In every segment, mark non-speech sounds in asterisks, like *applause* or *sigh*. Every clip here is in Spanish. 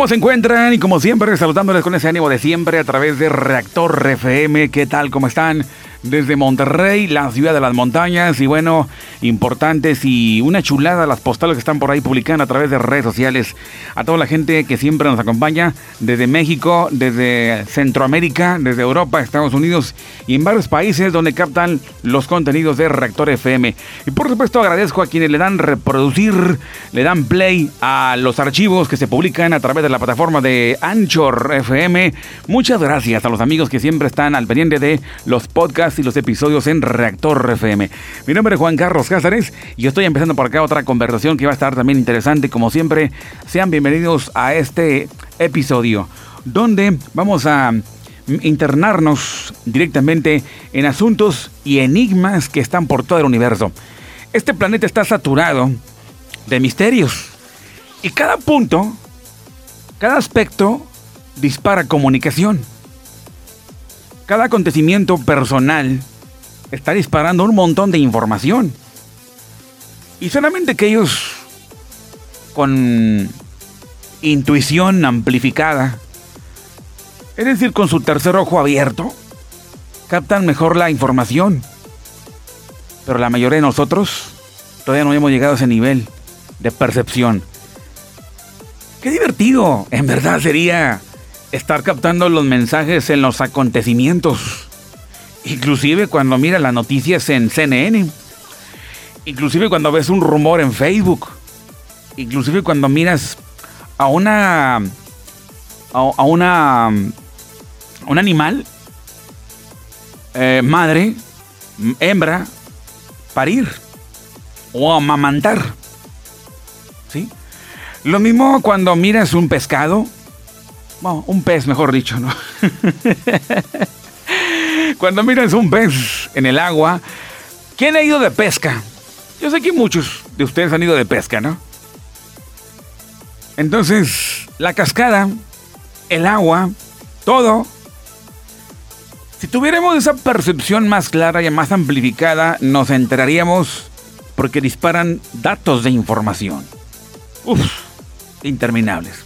¿Cómo se encuentran? Y como siempre, saludándoles con ese ánimo de siempre a través de Reactor FM. ¿Qué tal? ¿Cómo están? Desde Monterrey, la ciudad de las montañas. Y bueno, importantes y una chulada las postales que están por ahí publicando a través de redes sociales. A toda la gente que siempre nos acompaña desde México, desde Centroamérica, desde Europa, Estados Unidos y en varios países donde captan los contenidos de Reactor FM. Y por supuesto, agradezco a quienes le dan reproducir, le dan play a los archivos que se publican a través de la plataforma de Anchor FM. Muchas gracias a los amigos que siempre están al pendiente de los podcasts y los episodios en Reactor FM. Mi nombre es Juan Carlos Cázares y estoy empezando por acá otra conversación que va a estar también interesante. Como siempre, sean bienvenidos a este episodio donde vamos a internarnos directamente en asuntos y enigmas que están por todo el universo. Este planeta está saturado de misterios y cada punto cada aspecto dispara comunicación. Cada acontecimiento personal está disparando un montón de información. Y solamente aquellos con intuición amplificada, es decir, con su tercer ojo abierto, captan mejor la información. Pero la mayoría de nosotros todavía no hemos llegado a ese nivel de percepción. Qué divertido, en verdad sería estar captando los mensajes en los acontecimientos. Inclusive cuando miras las noticias en CNN. Inclusive cuando ves un rumor en Facebook. Inclusive cuando miras a una... A, una... un animal. Eh, madre. Hembra. Parir. O amamantar. ¿Sí? Lo mismo cuando miras un pescado. Bueno, un pez, mejor dicho, ¿no? *laughs* cuando miras un pez en el agua. ¿Quién ha ido de pesca? Yo sé que muchos de ustedes han ido de pesca, ¿no? Entonces, la cascada, el agua, todo. Si tuviéramos esa percepción más clara y más amplificada, nos enteraríamos porque disparan datos de información. Uf interminables.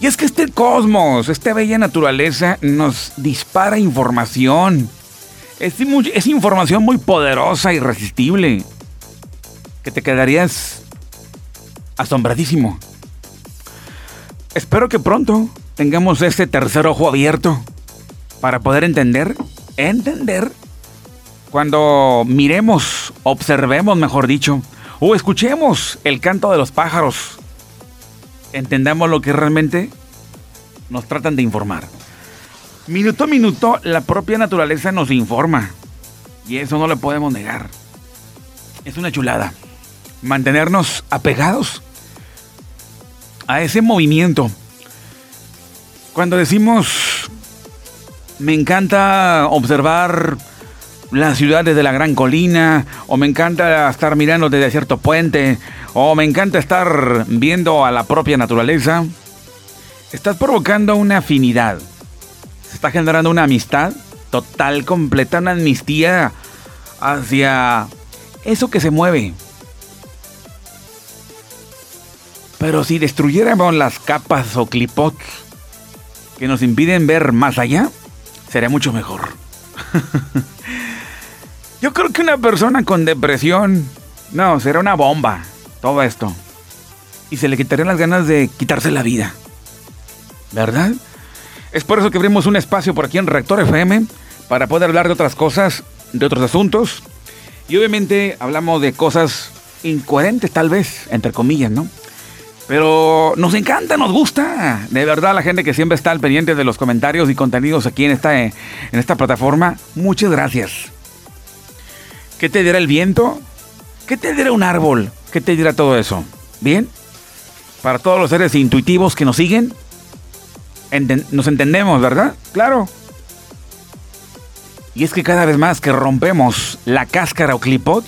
Y es que este cosmos, esta bella naturaleza nos dispara información. Es, es información muy poderosa, irresistible, que te quedarías asombradísimo. Espero que pronto tengamos este tercer ojo abierto para poder entender, entender, cuando miremos, observemos, mejor dicho, o escuchemos el canto de los pájaros entendamos lo que realmente nos tratan de informar. Minuto a minuto, la propia naturaleza nos informa. Y eso no lo podemos negar. Es una chulada. Mantenernos apegados a ese movimiento. Cuando decimos, me encanta observar la ciudad desde la gran colina, o me encanta estar mirando desde cierto puente, o me encanta estar viendo a la propia naturaleza, estás provocando una afinidad. Se está generando una amistad total, completa, una amnistía hacia eso que se mueve. Pero si destruyéramos las capas o clipots que nos impiden ver más allá, sería mucho mejor. *laughs* Yo creo que una persona con depresión, no, será una bomba todo esto. Y se le quitarían las ganas de quitarse la vida. ¿Verdad? Es por eso que abrimos un espacio por aquí en Reactor FM para poder hablar de otras cosas, de otros asuntos. Y obviamente hablamos de cosas incoherentes tal vez, entre comillas, ¿no? Pero nos encanta, nos gusta. De verdad, la gente que siempre está al pendiente de los comentarios y contenidos aquí en esta, en esta plataforma, muchas gracias. ¿Qué te dirá el viento? ¿Qué te dirá un árbol? ¿Qué te dirá todo eso? ¿Bien? Para todos los seres intuitivos que nos siguen, nos entendemos, ¿verdad? Claro. Y es que cada vez más que rompemos la cáscara o clipot,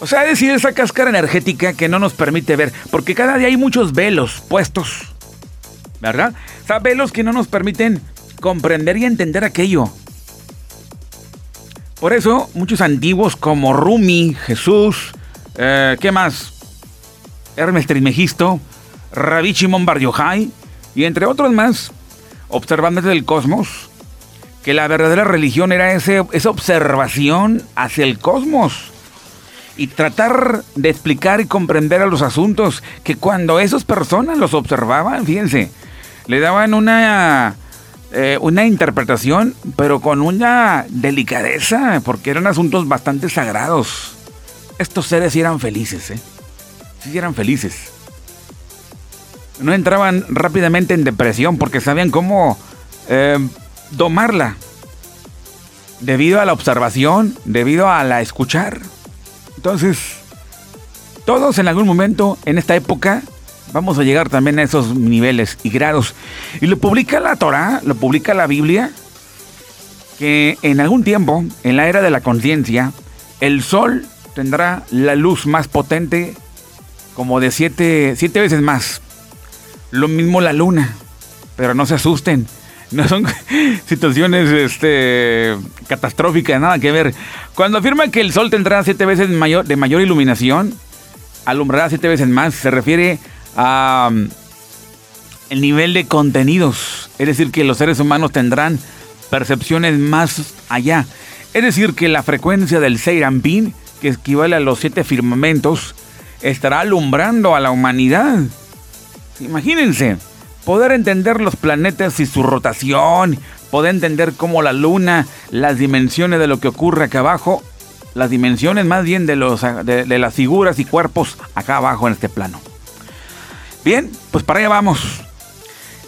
o sea, es decir, esa cáscara energética que no nos permite ver, porque cada día hay muchos velos puestos, ¿verdad? O sea, velos que no nos permiten comprender y entender aquello. Por eso, muchos antiguos como Rumi, Jesús, eh, ¿Qué más? Hermes Trismegisto, Rabbi Shimon Bar y entre otros más, observantes del cosmos, que la verdadera religión era ese, esa observación hacia el cosmos y tratar de explicar y comprender a los asuntos que cuando esas personas los observaban, fíjense, le daban una, eh, una interpretación, pero con una delicadeza, porque eran asuntos bastante sagrados. Estos seres eran felices, ¿eh? Sí eran felices. No entraban rápidamente en depresión porque sabían cómo eh, domarla. Debido a la observación, debido a la escuchar. Entonces, todos en algún momento en esta época vamos a llegar también a esos niveles y grados. Y lo publica la Torah, lo publica la Biblia, que en algún tiempo, en la era de la conciencia, el sol tendrá la luz más potente, como de siete, siete veces más. Lo mismo la luna, pero no se asusten. *laughs* No son situaciones este, catastróficas, nada que ver. Cuando afirma que el Sol tendrá siete veces mayor, de mayor iluminación, alumbrará siete veces más, se refiere um, el nivel de contenidos. Es decir, que los seres humanos tendrán percepciones más allá. Es decir, que la frecuencia del Seirampin, que equivale a los siete firmamentos, estará alumbrando a la humanidad. Imagínense poder entender los planetas y su rotación, poder entender cómo la luna, las dimensiones de lo que ocurre acá abajo, las dimensiones más bien de, los, de, las figuras y cuerpos acá abajo en este plano. Bien, pues para allá vamos.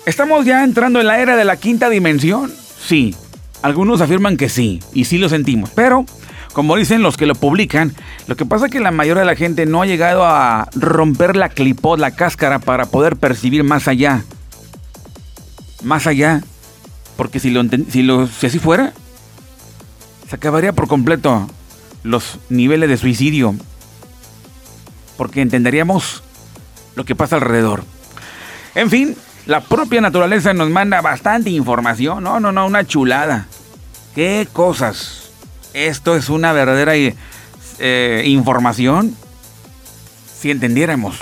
¿Estamos ya entrando en la era de la quinta dimensión? Sí, algunos afirman que sí, y sí lo sentimos, pero como dicen los que lo publican, lo que pasa es que la mayoría de la gente no ha llegado a romper la clipot, la cáscara, para poder percibir más allá más allá, porque si, lo, si, si así fuera, se acabaría por completo los niveles de suicidio, porque entenderíamos lo que pasa alrededor. En fin, la propia naturaleza nos manda bastante información, no, no, no, una chulada. ¿Qué cosas? Esto es una verdadera eh, información si entendiéramos.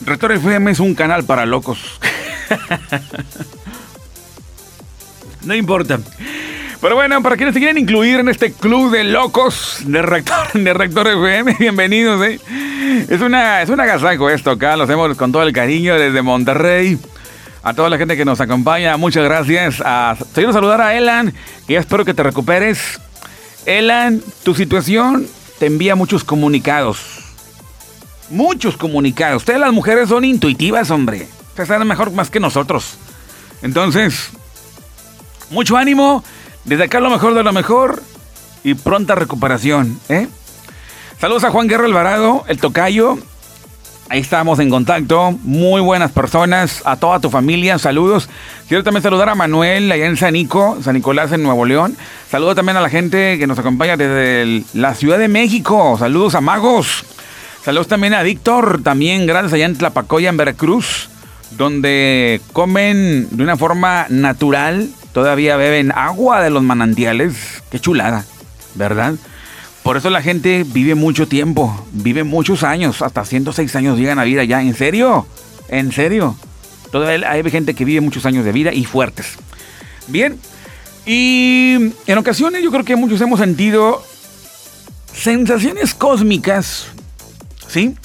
Rector FM es un canal para locos. *laughs* no importa. Pero bueno, para quienes se quieren incluir en este club de locos de Rector, *laughs* de Rector FM, bienvenidos. ¿eh? Es, una, es un agasajo esto acá, lo hacemos con todo el cariño desde Monterrey. A toda la gente que nos acompaña, muchas gracias. A, quiero saludar a Elan, que ya espero que te recuperes. Elan, tu situación te envía muchos comunicados muchos comunicados. Ustedes las mujeres son intuitivas, hombre. Ustedes saben mejor más que nosotros. Entonces, mucho ánimo. Desde acá lo mejor de lo mejor. Y pronta recuperación, ¿eh? Saludos a Juan Guerra Alvarado, el tocayo. Ahí estamos en contacto. Muy buenas personas. A toda tu familia, saludos. Quiero también saludar a Manuel allá en San Nico, San Nicolás en Nuevo León. Saludos también a la gente que nos acompaña desde la Ciudad de México. Saludos a Magos. Saludos también a Víctor, también gracias allá en Tlapacoya, en Veracruz, donde comen de una forma natural, todavía beben agua de los manantiales. Qué chulada, ¿verdad? Por eso la gente vive mucho tiempo, vive muchos años, hasta 106 años llegan a vida ya. ¿En serio? ¿En serio? Todavía hay gente que vive muchos años de vida y fuertes. Bien, y en ocasiones yo creo que muchos hemos sentido sensaciones cósmicas ¿sí?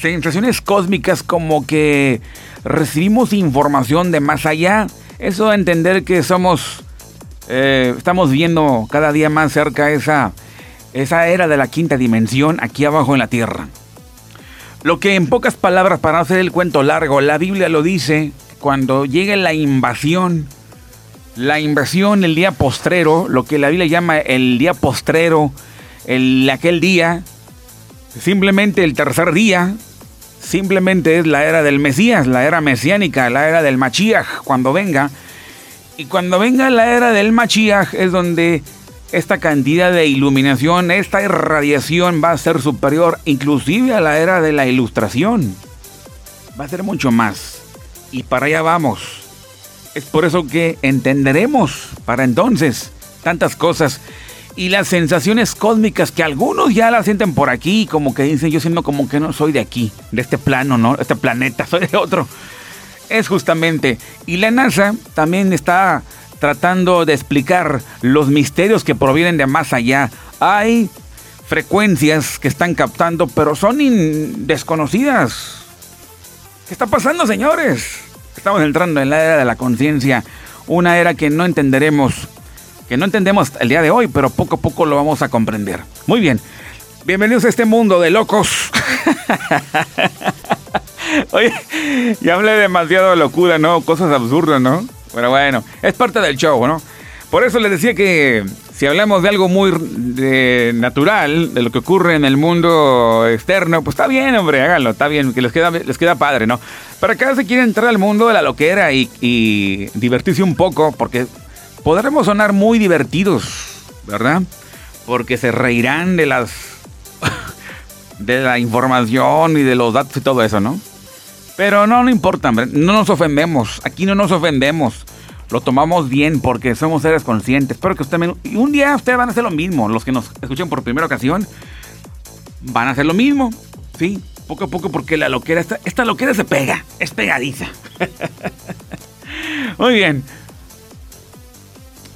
Sensaciones cósmicas como que recibimos información de más allá. Eso de entender que somos, eh, estamos viendo cada día más cerca esa, esa era de la quinta dimensión aquí abajo en la tierra. Lo que en pocas palabras, para hacer el cuento largo, la Biblia lo dice, cuando llegue la invasión, la invasión, el día postrero, lo que la Biblia llama el día postrero, el, aquel día, Simplemente el tercer día, simplemente es la era del Mesías, la era mesiánica, la era del Machiach, cuando venga. Y cuando venga la era del Machiach es donde esta cantidad de iluminación, esta irradiación va a ser superior inclusive a la era de la ilustración. Va a ser mucho más. Y para allá vamos. Es por eso que entenderemos para entonces tantas cosas y las sensaciones cósmicas que algunos ya las sienten por aquí, como que dicen, yo siento como que no soy de aquí, de este plano, ¿no? Este planeta, *laughs* soy de otro. Es justamente. Y la NASA también está tratando de explicar los misterios que provienen de más allá. Hay frecuencias que están captando, pero son desconocidas. ¿Qué está pasando, señores? Estamos entrando en la era de la conciencia, una era que no entenderemos, que no entendemos el día de hoy, pero poco a poco lo vamos a comprender. Muy bien, bienvenidos a este mundo de locos. *laughs* Oye, ya hablé demasiado de locura, ¿no? Cosas absurdas, ¿no? Pero bueno, es parte del show, ¿no? Por eso les decía que si hablamos de algo muy natural, de lo que ocurre en el mundo externo, pues está bien, hombre, háganlo, está bien, que les queda, les queda padre, ¿no? Pero acá se quiere entrar al mundo de la loquera y, y divertirse un poco, porque podremos sonar muy divertidos, ¿verdad? Porque se reirán de las. *laughs* de la información y de los datos y todo eso, ¿no? Pero no, no importa, no nos ofendemos, aquí no nos ofendemos lo tomamos bien porque somos seres conscientes. Espero que usted y un día ustedes van a hacer lo mismo. Los que nos escuchen por primera ocasión van a hacer lo mismo. Sí, poco a poco porque la loquera, esta, esta loquera se pega, es pegadiza. *laughs* Muy bien.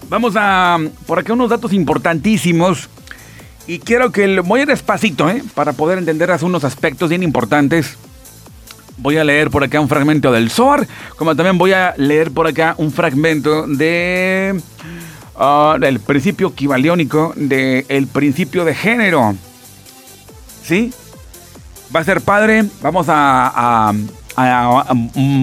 Vamos a por aquí unos datos importantísimos. Y quiero que voy a despacito, ¿eh? Para poder entender unos aspectos bien importantes Voy a leer por acá un fragmento del Zohar, como también voy a leer por acá un fragmento ah, del principio kibaliónico, del principio de género. ¿Sí? Va a ser padre, vamos a, a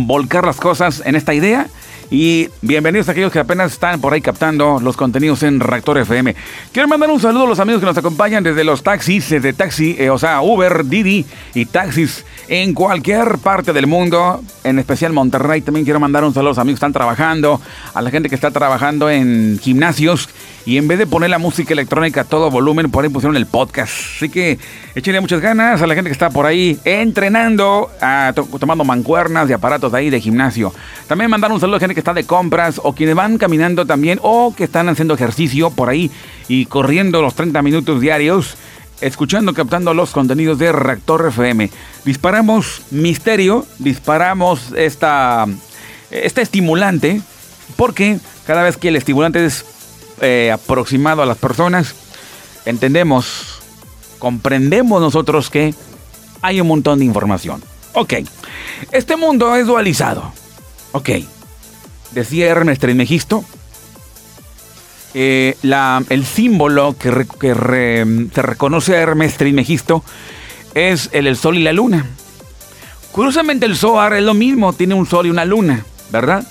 volcar las cosas en esta idea y bienvenidos a aquellos que apenas están por ahí captando los contenidos en Reactor FM. Quiero mandar un saludo a los amigos que nos acompañan desde los taxis, desde taxi, eh, o sea, Uber, Didi y taxis en cualquier parte del mundo, en especial Monterrey. También quiero mandar un saludo a los amigos que están trabajando, a la gente que está trabajando en gimnasios y en vez de poner la música electrónica a todo volumen, por ahí pusieron el podcast. Así que échenle muchas ganas a la gente que está por ahí entrenando, tomando mancuernas y aparatos ahí de gimnasio. También mandar un saludo a gente que está de compras o quienes van caminando también o que están haciendo ejercicio por ahí y corriendo los 30 minutos diarios escuchando, captando los contenidos de Reactor FM. Disparamos misterio, disparamos esta, este estimulante, porque cada vez que el estimulante es eh, aproximado a las personas, entendemos, comprendemos nosotros que hay un montón de información. Ok, este mundo es dualizado. Ok, decía Hermes Trismegisto, eh, el símbolo que, se reconoce a Hermes Trismegisto es el, sol y la luna. Curiosamente el Zohar es lo mismo, tiene un sol y una luna, ¿verdad?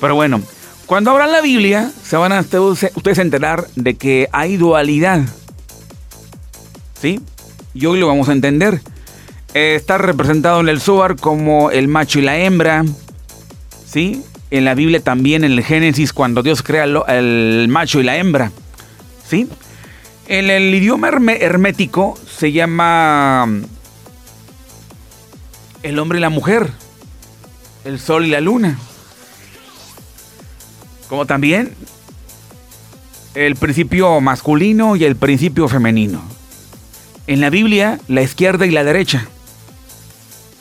Pero bueno, cuando abran la Biblia se van a ustedes enterar de que hay dualidad. ¿Sí? Y hoy lo vamos a entender. está representado en el Zohar como el macho y la hembra. ¿Sí? En la Biblia también, en el Génesis, cuando Dios crea el macho y la hembra. ¿Sí? En el idioma hermético se llama mm, el hombre y la mujer, el sol y la luna. Como también el principio masculino y el principio femenino. En la Biblia, la izquierda y la derecha.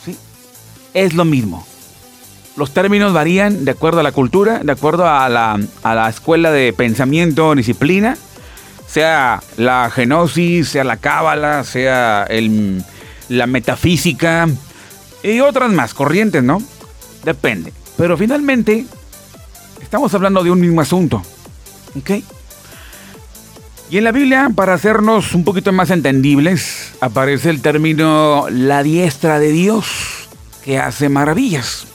¿Sí? Es lo mismo. Los términos varían de acuerdo a la cultura, de acuerdo a la, escuela de pensamiento, disciplina, sea la genosis, sea la cábala, sea la metafísica y otras más corrientes, ¿no? Depende. Pero finalmente, estamos hablando de un mismo asunto. ¿Ok? Y en la Biblia, para hacernos un poquito más entendibles, aparece el término la diestra de Dios que hace maravillas.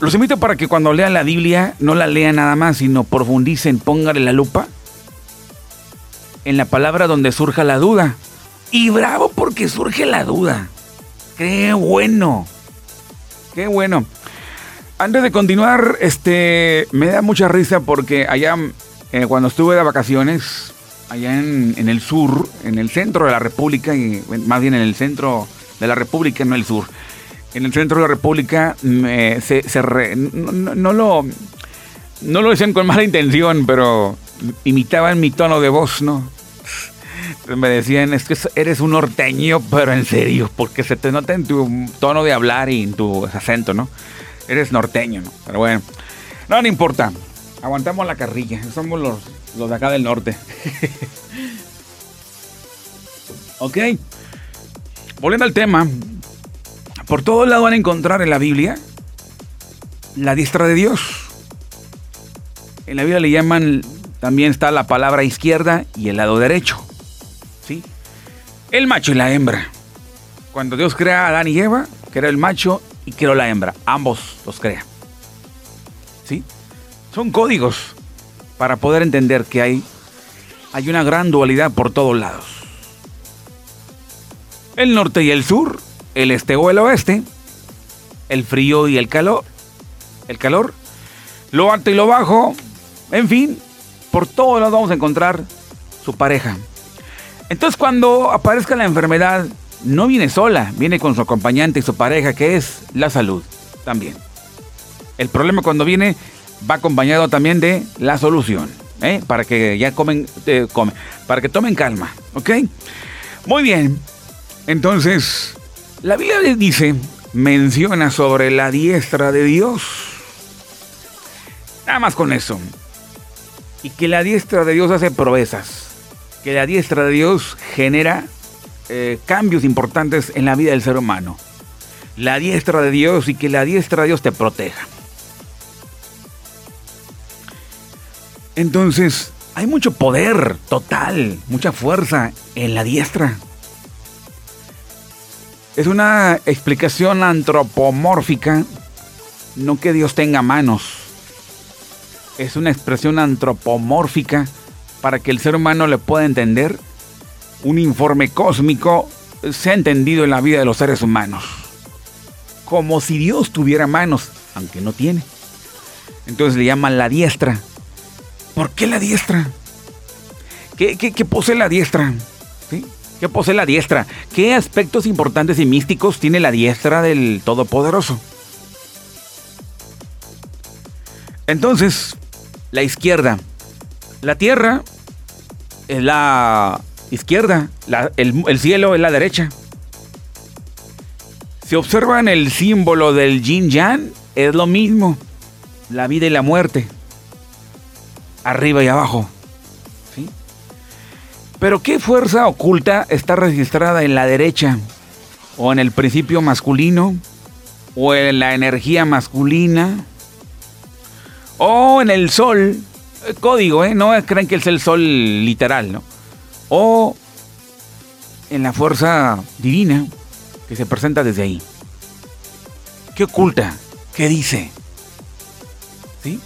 Los invito para que cuando lean la Biblia no la lean nada más, sino profundicen, pónganle la lupa en la palabra donde surja la duda. Y bravo porque surge la duda. Qué bueno. Qué bueno. Antes de continuar, este, me da mucha risa porque allá, eh, cuando estuve de vacaciones, allá en, en, el sur, en el centro de la República, y más bien en el centro de la República, no el sur, en el centro de la República se, no, lo, no lo decían con mala intención, pero imitaban mi tono de voz, ¿no? *laughs* Me decían, es que eres un norteño, pero en serio, porque se te nota en tu tono de hablar y en tu acento, ¿no? Eres norteño, ¿no? Pero bueno, no, no importa. Aguantamos la carrilla. Somos los, los de acá del norte. *laughs* ok. Volviendo al tema. Por todo lado van a encontrar en la Biblia la diestra de Dios. En la Biblia le llaman, también está la palabra izquierda y el lado derecho. ¿Sí? El macho y la hembra. Cuando Dios crea a Adán y Eva, crea el macho y creó la hembra. Ambos los crea. ¿Sí? Son códigos para poder entender que hay, hay una gran dualidad por todos lados. El norte y el sur, el este o el oeste, el frío y el calor, el calor, lo alto y lo bajo, en fin, por todos lados vamos a encontrar su pareja. Entonces cuando aparezca la enfermedad, no viene sola, viene con su acompañante y su pareja, que es la salud también. El problema cuando viene va acompañado también de la solución, ¿eh? para que ya comen, eh, para que tomen calma, ¿ok? Muy bien, entonces, la Biblia dice, menciona sobre la diestra de Dios. Nada más con eso. Y que la diestra de Dios hace proezas. Que la diestra de Dios genera eh, cambios importantes en la vida del ser humano. La diestra de Dios y que la diestra de Dios te proteja. Entonces, hay mucho poder total, mucha fuerza en la diestra. Es una explicación antropomórfica, no que Dios tenga manos. Es una expresión antropomórfica para que el ser humano le pueda entender. Un informe cósmico se ha entendido en la vida de los seres humanos. Como si Dios tuviera manos, aunque no tiene. Entonces le llaman la diestra ¿Por qué la diestra? ¿Qué, posee la diestra? ¿Qué posee la diestra? ¿Qué aspectos importantes y místicos tiene la diestra del Todopoderoso? Entonces, la izquierda. La tierra es la izquierda, el, el, cielo es la derecha. Si observan el símbolo del yin yang, es lo mismo, la vida y la muerte arriba y abajo. Pero ¿qué fuerza oculta está registrada en la derecha? ¿O en el principio masculino? ¿O en la energía masculina? ¿O en el sol? Eh, código, ¿eh? No creen que es el sol literal, ¿no? O en la fuerza divina que se presenta desde ahí. ¿Qué oculta? ¿Qué dice? ¿Sí?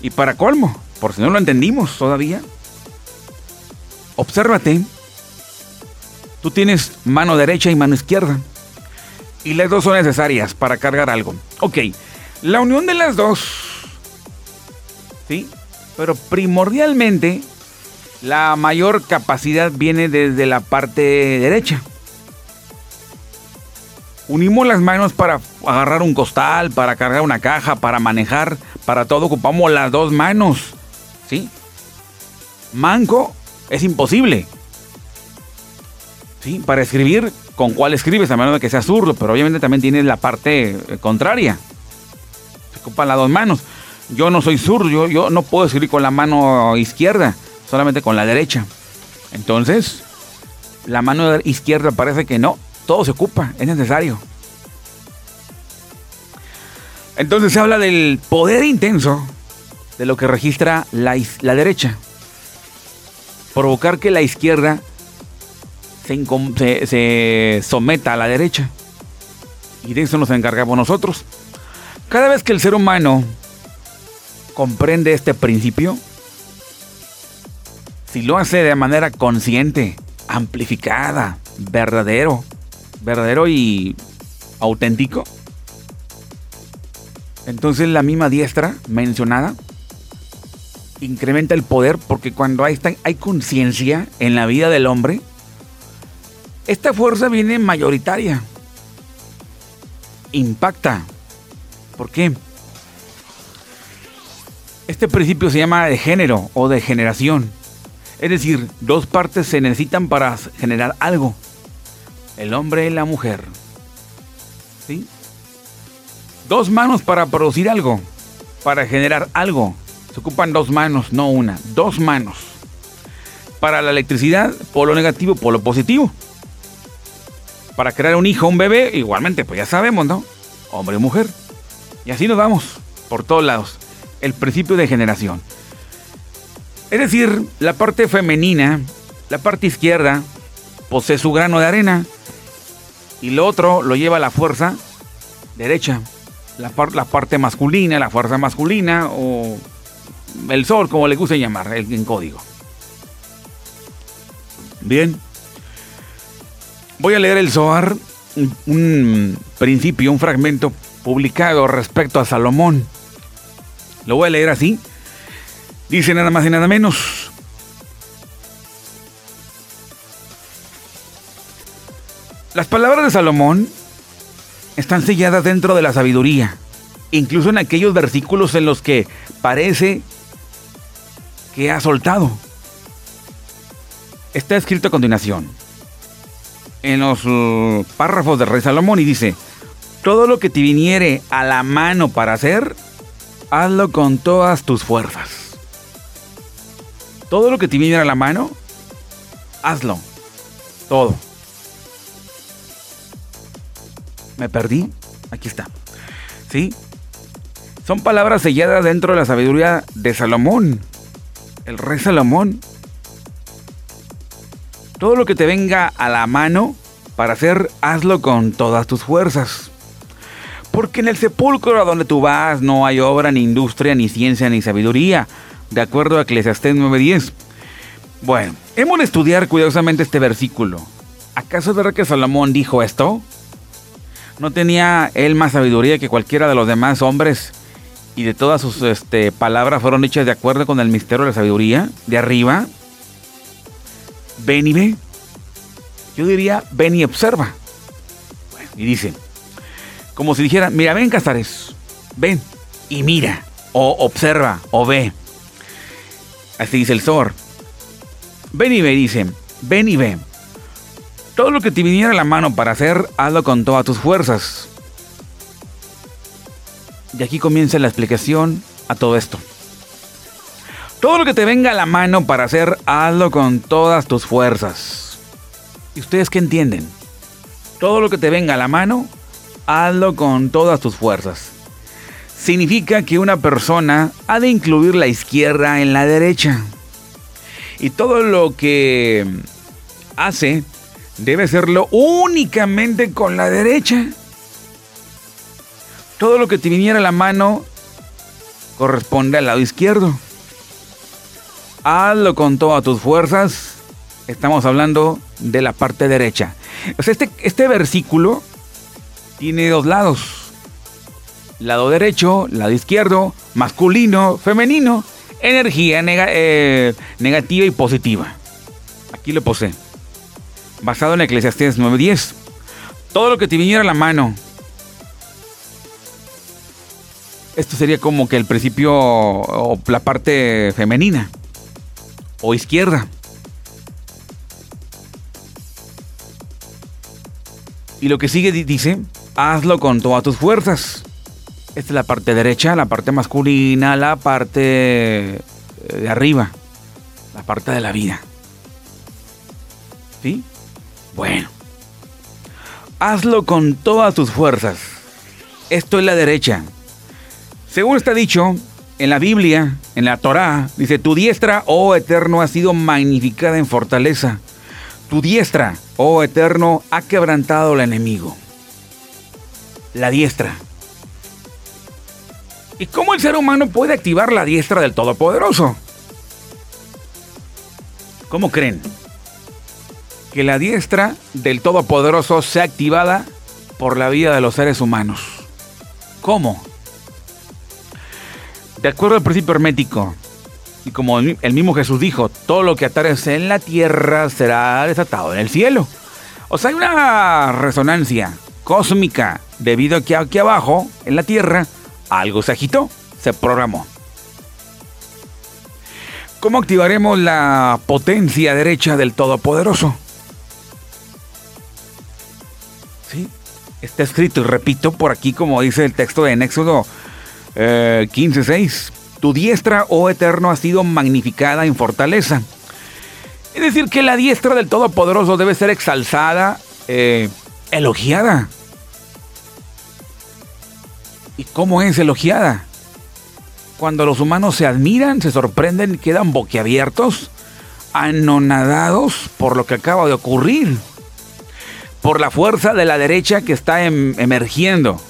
Y para colmo, por si no lo entendimos todavía, obsérvate. Tú tienes mano derecha y mano izquierda. Y las dos son necesarias para cargar algo. Ok, la unión de las dos. ¿Sí? Pero primordialmente, la mayor capacidad viene desde la parte derecha. Unimos las manos para agarrar un costal, para cargar una caja, para manejar, para todo ocupamos las dos manos. ¿Sí? Manco es imposible. ¿Sí? Para escribir, ¿con cuál escribes? A menos de que sea zurdo, pero obviamente también tienes la parte eh, contraria. Se ocupan las dos manos. Yo no soy zurdo, yo, yo no puedo escribir con la mano izquierda, solamente con la derecha. Entonces, la mano izquierda parece que no, todo se ocupa, es necesario. Entonces se habla del poder intenso de lo que registra la, la derecha. Provocar que la izquierda se, someta a la derecha. Y de eso nos encargamos nosotros. Cada vez que el ser humano comprende este principio, si lo hace de manera consciente, amplificada, verdadero, verdadero y auténtico. Entonces la misma diestra mencionada incrementa el poder porque cuando hay, hay conciencia en la vida del hombre, esta fuerza viene mayoritaria. Impacta. ¿Por qué? Este principio se llama de género o de generación. Es decir, dos partes se necesitan para generar algo. El hombre y la mujer. ¿Sí? Dos manos para producir algo. Para generar algo. Se ocupan dos manos, no una. Dos manos. Para la electricidad, polo negativo, polo positivo. Para crear un hijo, un bebé, igualmente, pues ya sabemos, ¿no? Hombre y mujer. Y así nos vamos, por todos lados. El principio de generación. Es decir, la parte femenina, la parte izquierda, posee su grano de arena y lo otro lo lleva la fuerza derecha. La, la parte masculina, la fuerza masculina o el sol, como le guste llamar en código. Bien. Voy a leer el Zohar, un principio, un fragmento publicado respecto a Salomón. Lo voy a leer así. Dice nada más y nada menos. Las palabras de Salomón están selladas dentro de la sabiduría, incluso en aquellos versículos en los que parece que ha soltado. Está escrito a continuación, en los uh, párrafos del rey Salomón, y dice, todo lo que te viniere a la mano para hacer, hazlo con todas tus fuerzas. Todo lo que te viniera a la mano, hazlo. Todo. ¿Me perdí? Aquí está. ¿Sí? Son palabras selladas dentro de la sabiduría de Salomón. El rey Salomón. Todo lo que te venga a la mano para hacer, hazlo con todas tus fuerzas. Porque en el sepulcro a donde tú vas no hay obra, ni industria, ni ciencia, ni sabiduría, de acuerdo a Eclesiastés 9:10. Bueno, hemos de estudiar cuidadosamente este versículo. ¿Acaso es verdad que Salomón dijo esto? ¿No tenía él más sabiduría que cualquiera de los demás hombres? Y de todas sus este, palabras fueron dichas de acuerdo con el misterio de la sabiduría, de arriba. Ven y ve. Yo diría, ven y observa. Y dice, como si dijera, mira, ven Casares, ven y mira, o observa, o ve. Así dice el Zor. Ven y ve, dice, ven y ve. Todo lo que te viniera a la mano para hacer, hazlo con todas tus fuerzas. Y aquí comienza la explicación a todo esto. Todo lo que te venga a la mano para hacer, hazlo con todas tus fuerzas. ¿Y ustedes qué entienden? Todo lo que te venga a la mano, hazlo con todas tus fuerzas. Significa que una persona ha de incluir la izquierda en la derecha. Y todo lo que hace debe hacerlo únicamente con la derecha. Todo lo que te viniera a la mano corresponde al lado izquierdo. Hazlo con todas tus fuerzas. Estamos hablando de la parte derecha. O sea, este, este versículo tiene dos lados. Lado derecho, lado izquierdo, masculino, femenino, energía eh, negativa y positiva. Aquí lo posee basado en Eclesiastés 9:10. Todo lo que te viniera a la mano. Esto sería como que el principio o la parte femenina o izquierda. Y lo que sigue dice, hazlo con todas tus fuerzas. Esta es la parte derecha, la parte masculina, la parte eh, de arriba, la parte de la vida. ¿Sí? Bueno, hazlo con todas tus fuerzas. Esto es la derecha. Según está dicho en la Biblia, en la Torá, dice, tu diestra, oh eterno, ha sido magnificada en fortaleza. Tu diestra, oh eterno, ha quebrantado al enemigo. La diestra. ¿Y cómo el ser humano puede activar la diestra del Todopoderoso? ¿Cómo creen? que la diestra del Todopoderoso sea activada por la vida de los seres humanos. ¿Cómo? De acuerdo al principio hermético, y como el mismo Jesús dijo, todo lo que atares en la tierra será desatado en el cielo. O sea, hay una resonancia cósmica debido a que aquí abajo, en la tierra, algo se agitó, se programó. ¿Cómo activaremos la potencia derecha del Todopoderoso? Sí, está escrito y repito por aquí como dice el texto de Éxodo eh, 15.6. Tu diestra, oh eterno, ha sido magnificada en fortaleza. Es decir, que la diestra del Todopoderoso debe ser exalzada, eh, elogiada. ¿Y cómo es elogiada? Cuando los humanos se admiran, se sorprenden, quedan boquiabiertos, anonadados por lo que acaba de ocurrir, por la fuerza de la derecha que está em, emergiendo.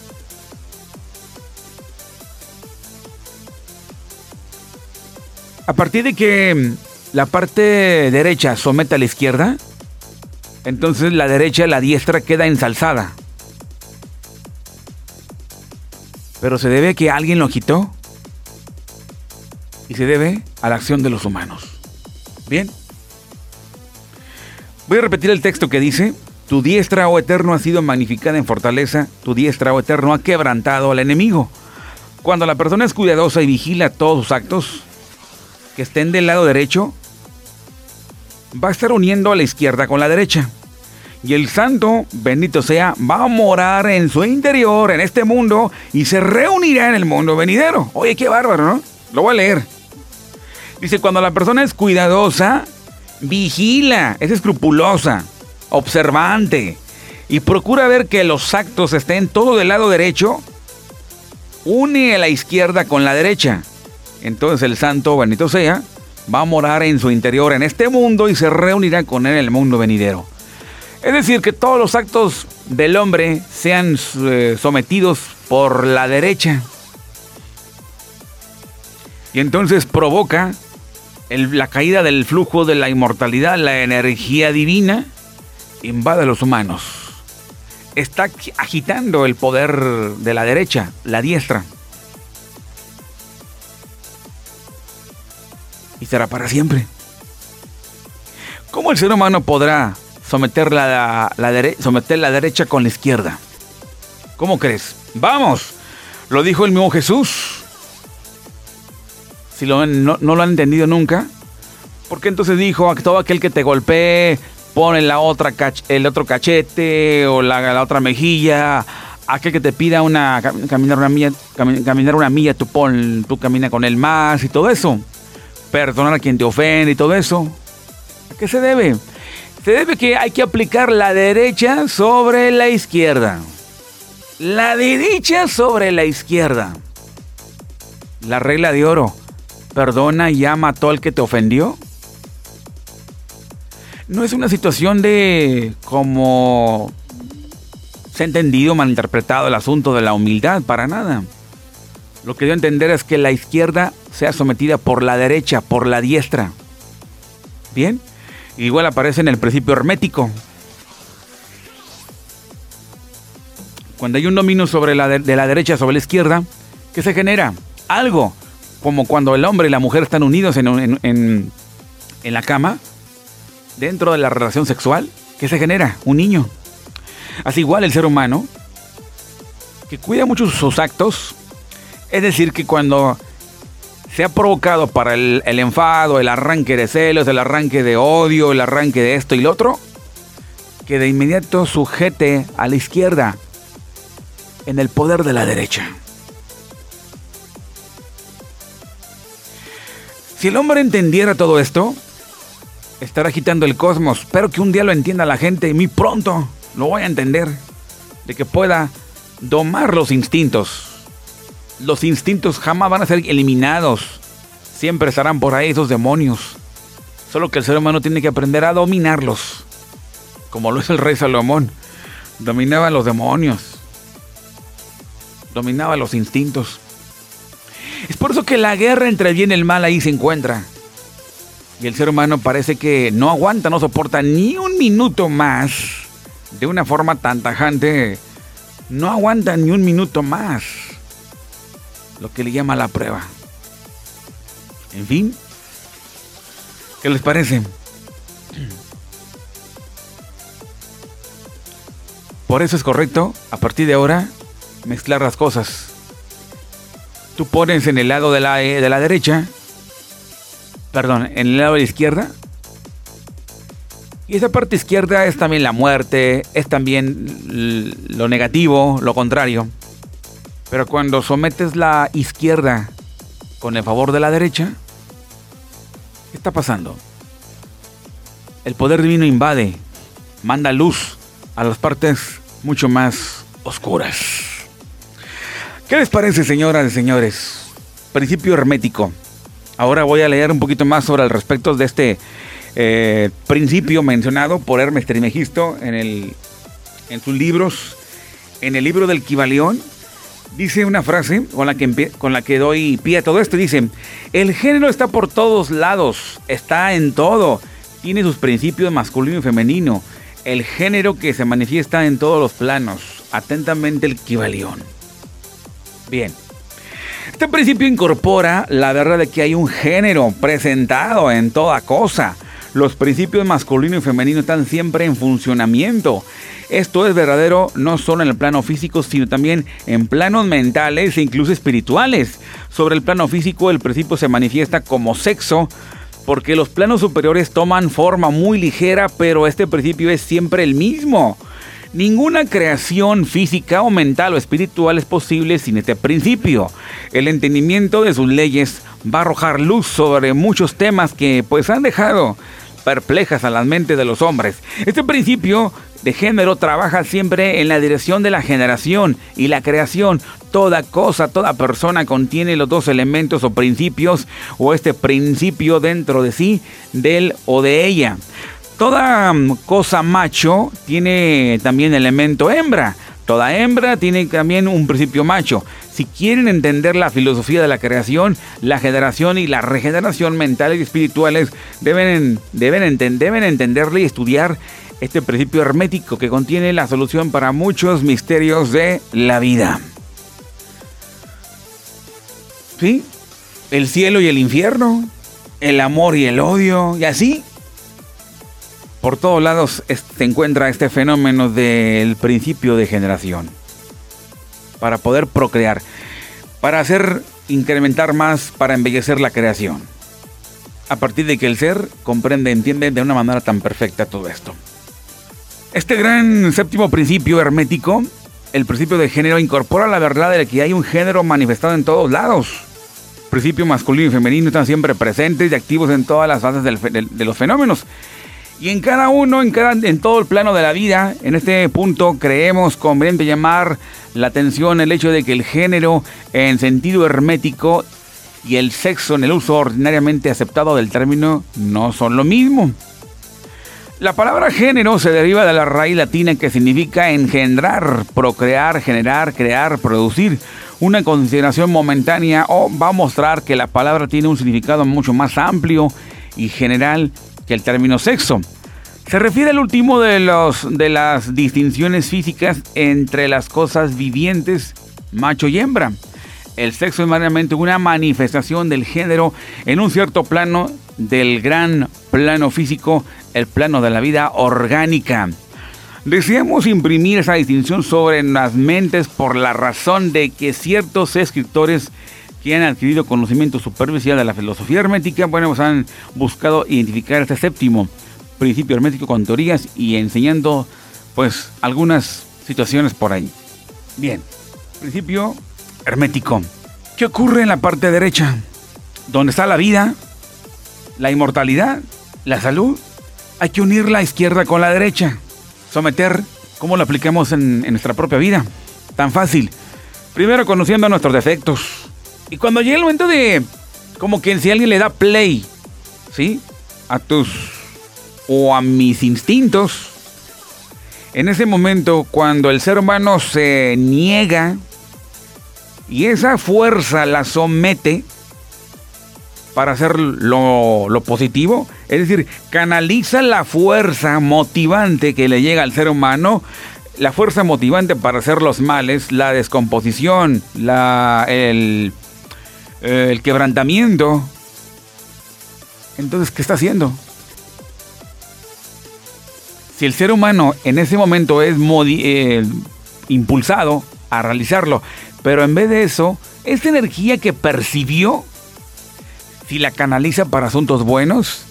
A partir de que la parte derecha somete a la izquierda, entonces la derecha, la diestra queda ensalzada. Pero se debe a que alguien lo quitó y se debe a la acción de los humanos. Bien. Voy a repetir el texto que dice, tu diestra, oh eterno, ha sido magnificada en fortaleza, tu diestra, oh eterno, ha quebrantado al enemigo. Cuando la persona es cuidadosa y vigila todos sus actos, que estén del lado derecho, va a estar uniendo a la izquierda con la derecha. Y el santo, bendito sea, va a morar en su interior, en este mundo, y se reunirá en el mundo venidero. Oye, qué bárbaro, ¿no? Lo voy a leer. Dice, cuando la persona es cuidadosa, vigila, es escrupulosa, observante y procura ver que los actos estén todo del lado derecho, une a la izquierda con la derecha. Entonces el santo, bendito sea, va a morar en su interior en este mundo y se reunirá con él en el mundo venidero. Es decir, que todos los actos del hombre sean eh, sometidos por la derecha. Y entonces provoca la caída del flujo de la inmortalidad, la energía divina, invade a los humanos. Está agitando el poder de la derecha, la diestra. Y será para siempre. ¿Cómo el ser humano podrá someter la, la derecha con la izquierda? ¿Cómo crees? Vamos, lo dijo el mismo Jesús si lo, no, lo han entendido nunca, ¿por qué entonces dijo a todo aquel que te golpee, pone la otra el otro cachete o la, otra mejilla? Aquel que te pida una caminar una milla, caminar una milla, tú pon, tú camina con él más y todo eso. Perdonar a quien te ofende y todo eso. ¿A qué se debe? Se debe que hay que aplicar la derecha sobre la izquierda. La derecha sobre la izquierda. La regla de oro perdona y ama a todo el que te ofendió? No es una situación de como se ha entendido, malinterpretado el asunto de la humildad, para nada. Lo que debo entender es que la izquierda sea sometida por la derecha, por la diestra. Bien, igual aparece en el principio hermético. Cuando hay un dominio sobre la de la derecha sobre la izquierda, ¿qué se genera? Algo como cuando el hombre y la mujer están unidos en, en, la cama, dentro de la relación sexual, ¿qué se genera? Un niño. Así igual el ser humano, que cuida mucho sus actos, es decir, que cuando se ha provocado para el, enfado, el arranque de celos, el arranque de odio, el arranque de esto y lo otro, que de inmediato sujete a la izquierda en el poder de la derecha. Si el hombre entendiera todo esto, estará agitando el cosmos. Espero que un día lo entienda la gente y muy pronto lo voy a entender. De que pueda domar los instintos. Los instintos jamás van a ser eliminados. Siempre estarán por ahí esos demonios. Solo que el ser humano tiene que aprender a dominarlos. Como lo es el rey Salomón. Dominaba los demonios. Dominaba los instintos. Es por eso que la guerra entre el bien y el mal ahí se encuentra. Y el ser humano parece que no aguanta, no soporta ni un minuto más de una forma tan tajante. No aguanta ni un minuto más. Lo que le llama la prueba. En fin. ¿Qué les parece? Por eso es correcto, a partir de ahora, mezclar las cosas. Tú pones en el lado de la, eh, de la derecha, perdón, en el lado de la izquierda. Y esa parte izquierda es también la muerte, es también lo negativo, lo contrario. Pero cuando sometes la izquierda con el favor de la derecha, ¿qué está pasando? El poder divino invade, manda luz a las partes mucho más oscuras. ¿Qué les parece, señoras y señores? Principio hermético. Ahora voy a leer un poquito más sobre el respecto de este eh, principio mencionado por Hermes Trimegisto en, el, en sus libros. En el libro del Kibalión dice una frase con la, que, con la que doy pie a todo esto. Dice, el género está por todos lados, está en todo, tiene sus principios masculino y femenino. El género que se manifiesta en todos los planos. Atentamente el Kibalión. Bien. Este principio incorpora la verdad de que hay un género presentado en toda cosa. Los principios masculino y femenino están siempre en funcionamiento. Esto es verdadero no solo en el plano físico, sino también en planos mentales e incluso espirituales. Sobre el plano físico, el principio se manifiesta como sexo, porque los planos superiores toman forma muy ligera, pero este principio es siempre el mismo. Ninguna creación física o mental o espiritual es posible sin este principio. El entendimiento de sus leyes va a arrojar luz sobre muchos temas que pues han dejado perplejas a las mentes de los hombres. Este principio de género trabaja siempre en la dirección de la generación y la creación. Toda cosa, toda persona contiene los dos elementos o principios o este principio dentro de sí, de él o de ella. Toda mm, cosa macho tiene también elemento hembra. Toda hembra tiene también un principio macho. Si quieren entender la filosofía de la creación, la generación y la regeneración mentales y espirituales, deben, deben, deben entenderle y estudiar este principio hermético que contiene la solución para muchos misterios de la vida. ¿Sí? El cielo y el infierno, el amor y el odio, y así por todos lados se encuentra este fenómeno del principio de generación. Para poder procrear, para hacer incrementar más, para embellecer la creación. A partir de que el ser comprende, entiende de una manera tan perfecta todo esto. Este gran séptimo principio hermético, el principio de género, incorpora la verdad de que hay un género manifestado en todos lados. Principio masculino y femenino están siempre presentes y activos en todas las fases de los fenómenos. Y en cada uno, en, cada, en todo el plano de la vida, en este punto creemos conveniente llamar la atención el hecho de que el género en sentido hermético y el sexo en el uso ordinariamente aceptado del término no son lo mismo. La palabra género se deriva de la raíz latina que significa engendrar, procrear, generar, crear, producir. Una consideración momentánea o va a mostrar que la palabra tiene un significado mucho más amplio y general que el término sexo. Se refiere al último de, los, de las distinciones físicas entre las cosas vivientes, macho y hembra. El sexo es meramente una manifestación del género en un cierto plano del gran plano físico, el plano de la vida orgánica. Deseamos imprimir esa distinción sobre las mentes por la razón de que ciertos escritores que han adquirido conocimiento superficial de la filosofía hermética, bueno, pues han buscado identificar este séptimo principio hermético con teorías y enseñando pues algunas situaciones por ahí. Bien, principio hermético. ¿Qué ocurre en la parte derecha? Donde está la vida, la inmortalidad, la salud. Hay que unir la izquierda con la derecha. Someter, ¿cómo lo aplicamos en, en nuestra propia vida? Tan fácil. Primero conociendo nuestros defectos, y cuando llega el momento de, como que si alguien le da play, ¿sí? A tus, o a mis instintos, en ese momento cuando el ser humano se niega y esa fuerza la somete para hacer lo, lo, positivo, es decir, canaliza la fuerza motivante que le llega al ser humano, la fuerza motivante para hacer los males, la descomposición, la, el eh, el quebrantamiento. Entonces, ¿qué está haciendo? Si el ser humano en ese momento es eh, impulsado a realizarlo, pero en vez de eso, esta energía que percibió si la canaliza para asuntos buenos,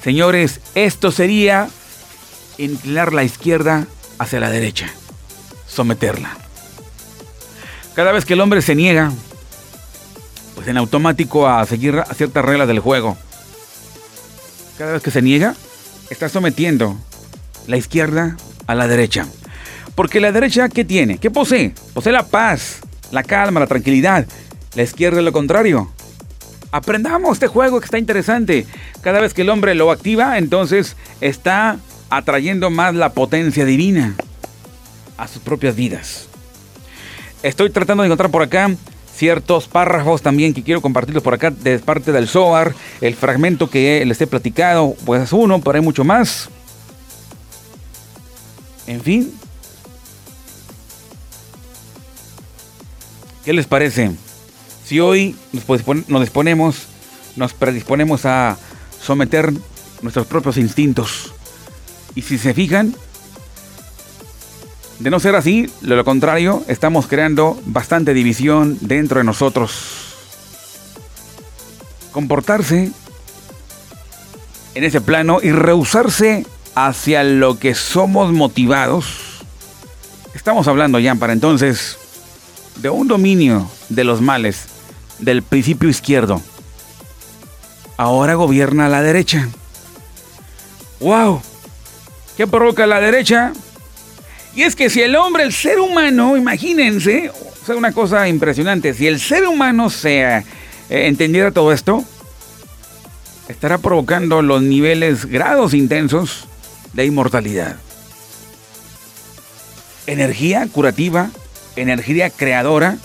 señores, esto sería inclinar la izquierda hacia la derecha, someterla. Cada vez que el hombre se niega, pues en automático a seguir ciertas reglas del juego, cada vez que se niega, está sometiendo la izquierda a la derecha. Porque la derecha, ¿qué tiene? ¿Qué posee? Posee la paz, la calma, la tranquilidad. La izquierda es lo contrario. Aprendamos este juego que está interesante. Cada vez que el hombre lo activa, entonces está atrayendo más la potencia divina a sus propias vidas. Estoy tratando de encontrar por acá ciertos párrafos también que quiero compartirlos por acá de parte del SOAR, el fragmento que les he platicado, pues uno, pero hay mucho más. En fin. ¿Qué les parece? Si hoy nos disponemos, nos predisponemos a someter nuestros propios instintos. Y si se fijan, de no ser así, de lo contrario, estamos creando bastante división dentro de nosotros. Comportarse en ese plano y rehusarse hacia lo que somos motivados. Estamos hablando ya para entonces de un dominio de los males del principio izquierdo. Ahora gobierna la derecha. ¡Wow! ¿Qué provoca la derecha? Y es que si el hombre, el ser humano, imagínense, o sea, una cosa impresionante, si el ser humano se eh, entendiera todo esto, estará provocando los niveles, grados intensos de inmortalidad. Energía curativa, energía creadora,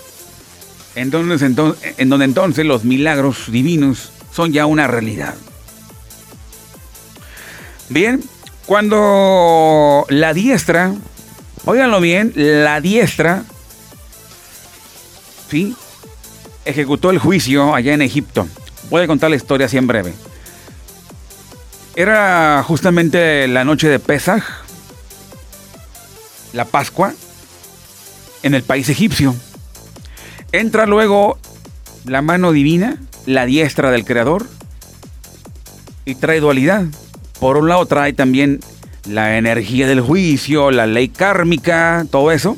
en donde, en donde entonces los milagros divinos son ya una realidad. Bien, cuando la diestra Óiganlo bien, la diestra, ¿sí? Ejecutó el juicio allá en Egipto. Voy a contar la historia así en breve. Era justamente la noche de Pesaj, la Pascua, en el país egipcio. Entra luego la mano divina, la diestra del Creador, y trae dualidad. Por un lado trae también la energía del juicio, la ley kármica, todo eso.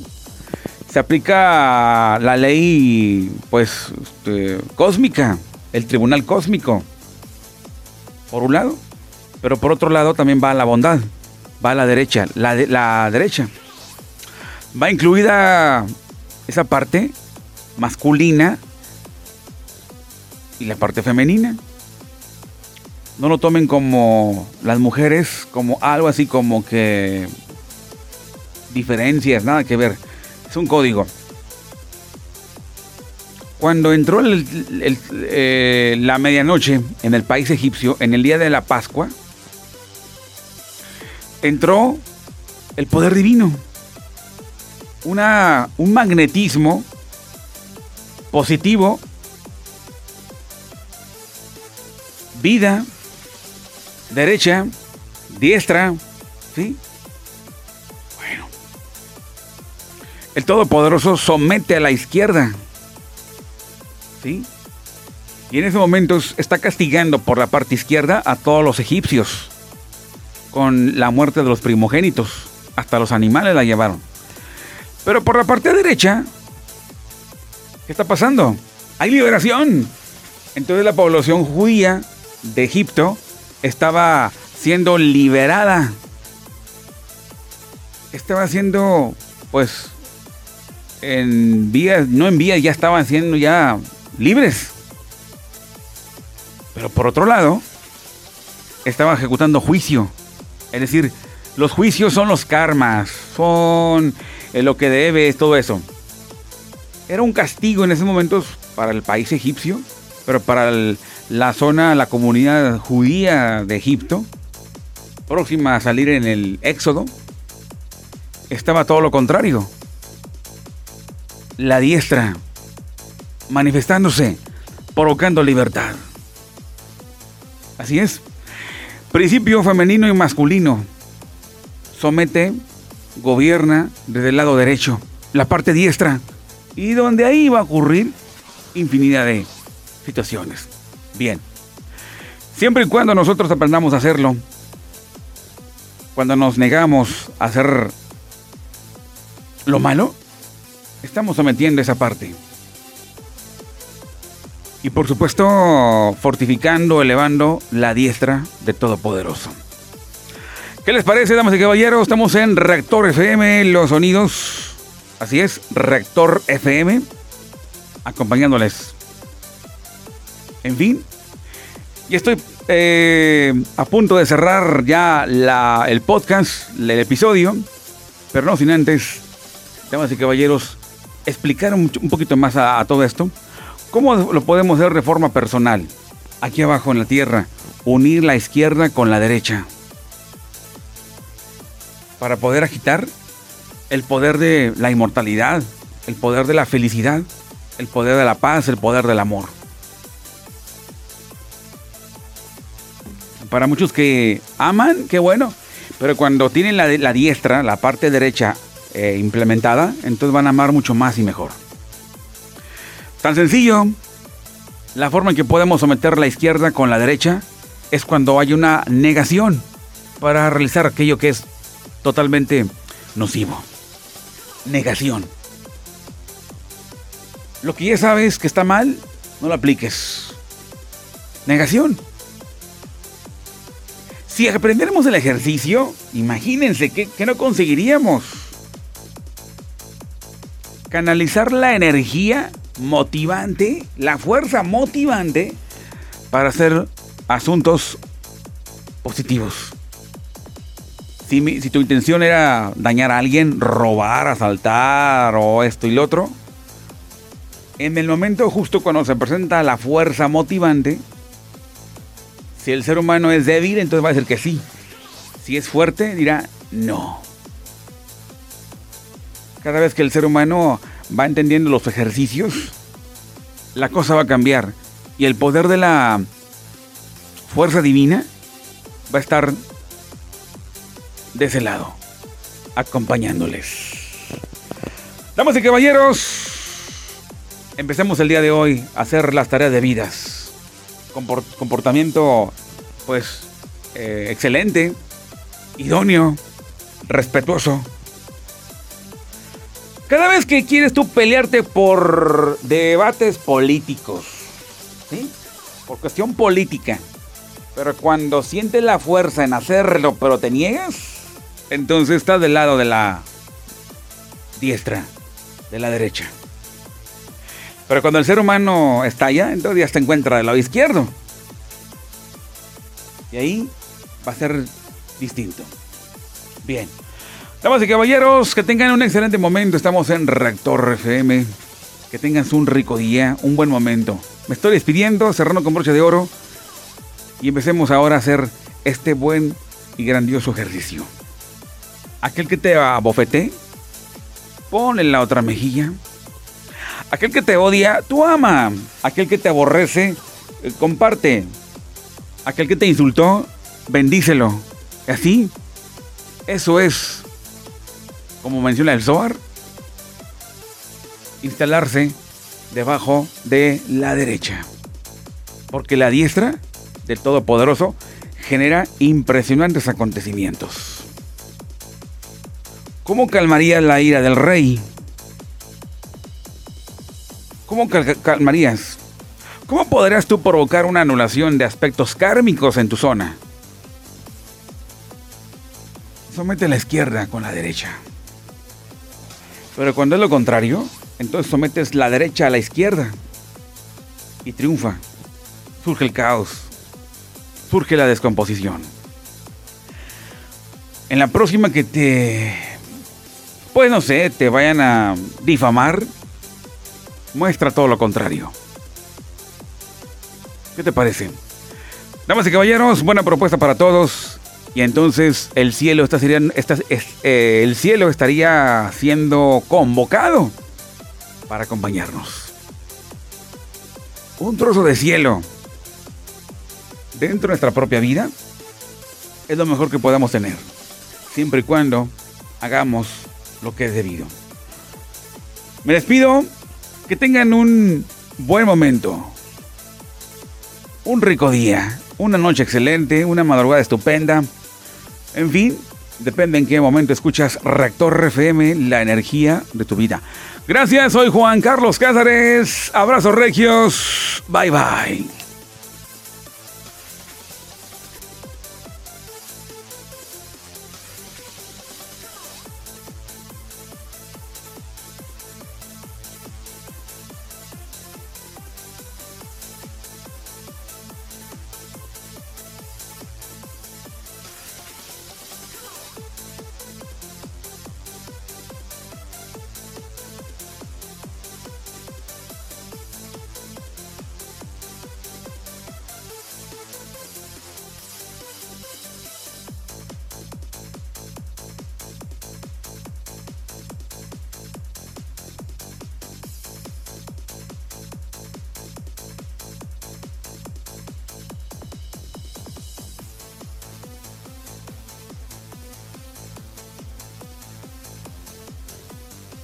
Se aplica la ley, pues, este, cósmica, el tribunal cósmico, por un lado. Pero por otro lado también va la bondad, va a la derecha, la, la derecha. Va incluida esa parte masculina y la parte femenina no lo tomen como las mujeres, como algo así como que diferencias, nada que ver. Es un código. Cuando entró eh, la medianoche en el país egipcio, en el día de la Pascua, entró el poder divino. Una, un magnetismo positivo, vida, derecha, diestra, ¿sí? Bueno. El Todopoderoso somete a la izquierda, ¿sí? Y en esos momentos está castigando por la parte izquierda a todos los egipcios con la muerte de los primogénitos. Hasta los animales la llevaron. Pero por la parte derecha, ¿qué está pasando? Hay liberación. Entonces la población judía de Egipto estaba siendo liberada. Estaba siendo, pues, en vías, no en vías, ya estaban siendo ya libres. Pero por otro lado, estaba ejecutando juicio. Es decir, los juicios son los karmas, son eh, lo que debe, todo eso. Era un castigo en ese momento para el país egipcio, pero para el, la zona, la comunidad judía de Egipto, próxima a salir en el Éxodo, estaba todo lo contrario. La diestra manifestándose, provocando libertad. Así es. Principio femenino y masculino. Somete, gobierna desde el lado derecho, la parte diestra. Y donde ahí va a ocurrir infinidad de situaciones. Bien. Siempre y cuando nosotros aprendamos a hacerlo, cuando nos negamos a hacer lo malo, estamos sometiendo esa parte. Y por supuesto, fortificando, elevando la diestra de Todopoderoso. ¿Qué les parece, damas y caballeros? Estamos en Reactor FM, los sonidos. Así es, Reactor FM, acompañándoles. En fin, y estoy eh, a punto de cerrar ya el podcast, el episodio, pero no sin antes, damas y caballeros, explicar un, poquito más a todo esto. ¿Cómo lo podemos hacer de forma personal? Aquí abajo en la tierra, unir la izquierda con la derecha. Para poder agitar el poder de la inmortalidad, el poder de la felicidad, el poder de la paz, el poder del amor. Para muchos que aman, qué bueno, pero cuando tienen la, diestra, la parte derecha eh, implementada, entonces van a amar mucho más y mejor. Tan sencillo, la forma en que podemos someter la izquierda con la derecha es cuando hay una negación para realizar aquello que es totalmente nocivo. Negación. Lo que ya sabes que está mal, no lo apliques. Negación. Si aprendiéramos el ejercicio, imagínense que, no conseguiríamos canalizar la energía motivante, la fuerza motivante para hacer asuntos positivos. Si, si, tu intención era dañar a alguien, robar, asaltar o esto y lo otro, en el momento justo cuando se presenta la fuerza motivante, si el ser humano es débil, entonces va a decir que sí. Si es fuerte, dirá no. Cada vez que el ser humano va entendiendo los ejercicios, la cosa va a cambiar. Y el poder de la fuerza divina va a estar de ese lado, acompañándoles. Damas y caballeros, empecemos el día de hoy a hacer las tareas de vidas. Comportamiento, pues, eh, excelente, idóneo, respetuoso cada vez que quieres tú pelearte por debates políticos, ¿sí? Por cuestión política, pero cuando sientes la fuerza en hacerlo, pero te niegas, entonces estás del lado de la diestra, de la derecha. Pero cuando el ser humano estalla, entonces ya se encuentra del lado izquierdo. Y ahí va a ser distinto. Bien. Damas y caballeros, que tengan un excelente momento. Estamos en Reactor FM. Que tengan un rico día, un buen momento. Me estoy despidiendo, cerrando con broche de oro. Y empecemos ahora a hacer este buen y grandioso ejercicio. Aquel que te abofete, ponle la otra mejilla. Aquel que te odia, tú ama. Aquel que te aborrece, eh, comparte. Aquel que te insultó, bendícelo. Así, eso es como menciona el Zohar, instalarse debajo de la derecha. Porque la diestra del Todopoderoso genera impresionantes acontecimientos. ¿Cómo calmarías la ira del rey? ¿Cómo calmarías? ¿Cómo podrías tú provocar una anulación de aspectos kármicos en tu zona? Somete la izquierda con la derecha. Pero cuando es lo contrario, entonces sometes la derecha a la izquierda y triunfa. Surge el caos, surge la descomposición. En la próxima que te, pues no sé, te vayan a difamar, muestra todo lo contrario. ¿Qué te parece? Damas y caballeros, buena propuesta para todos. Y entonces el cielo, eh, el cielo estaría siendo convocado para acompañarnos. Un trozo de cielo dentro de nuestra propia vida es lo mejor que podamos tener, siempre y cuando hagamos lo que es debido. Me despido, que tengan un buen momento, un rico día, una noche excelente, una madrugada estupenda. En fin, depende en qué momento escuchas Reactor FM, la energía de tu vida. Gracias, soy Juan Carlos Cázares. Abrazos regios. Bye bye.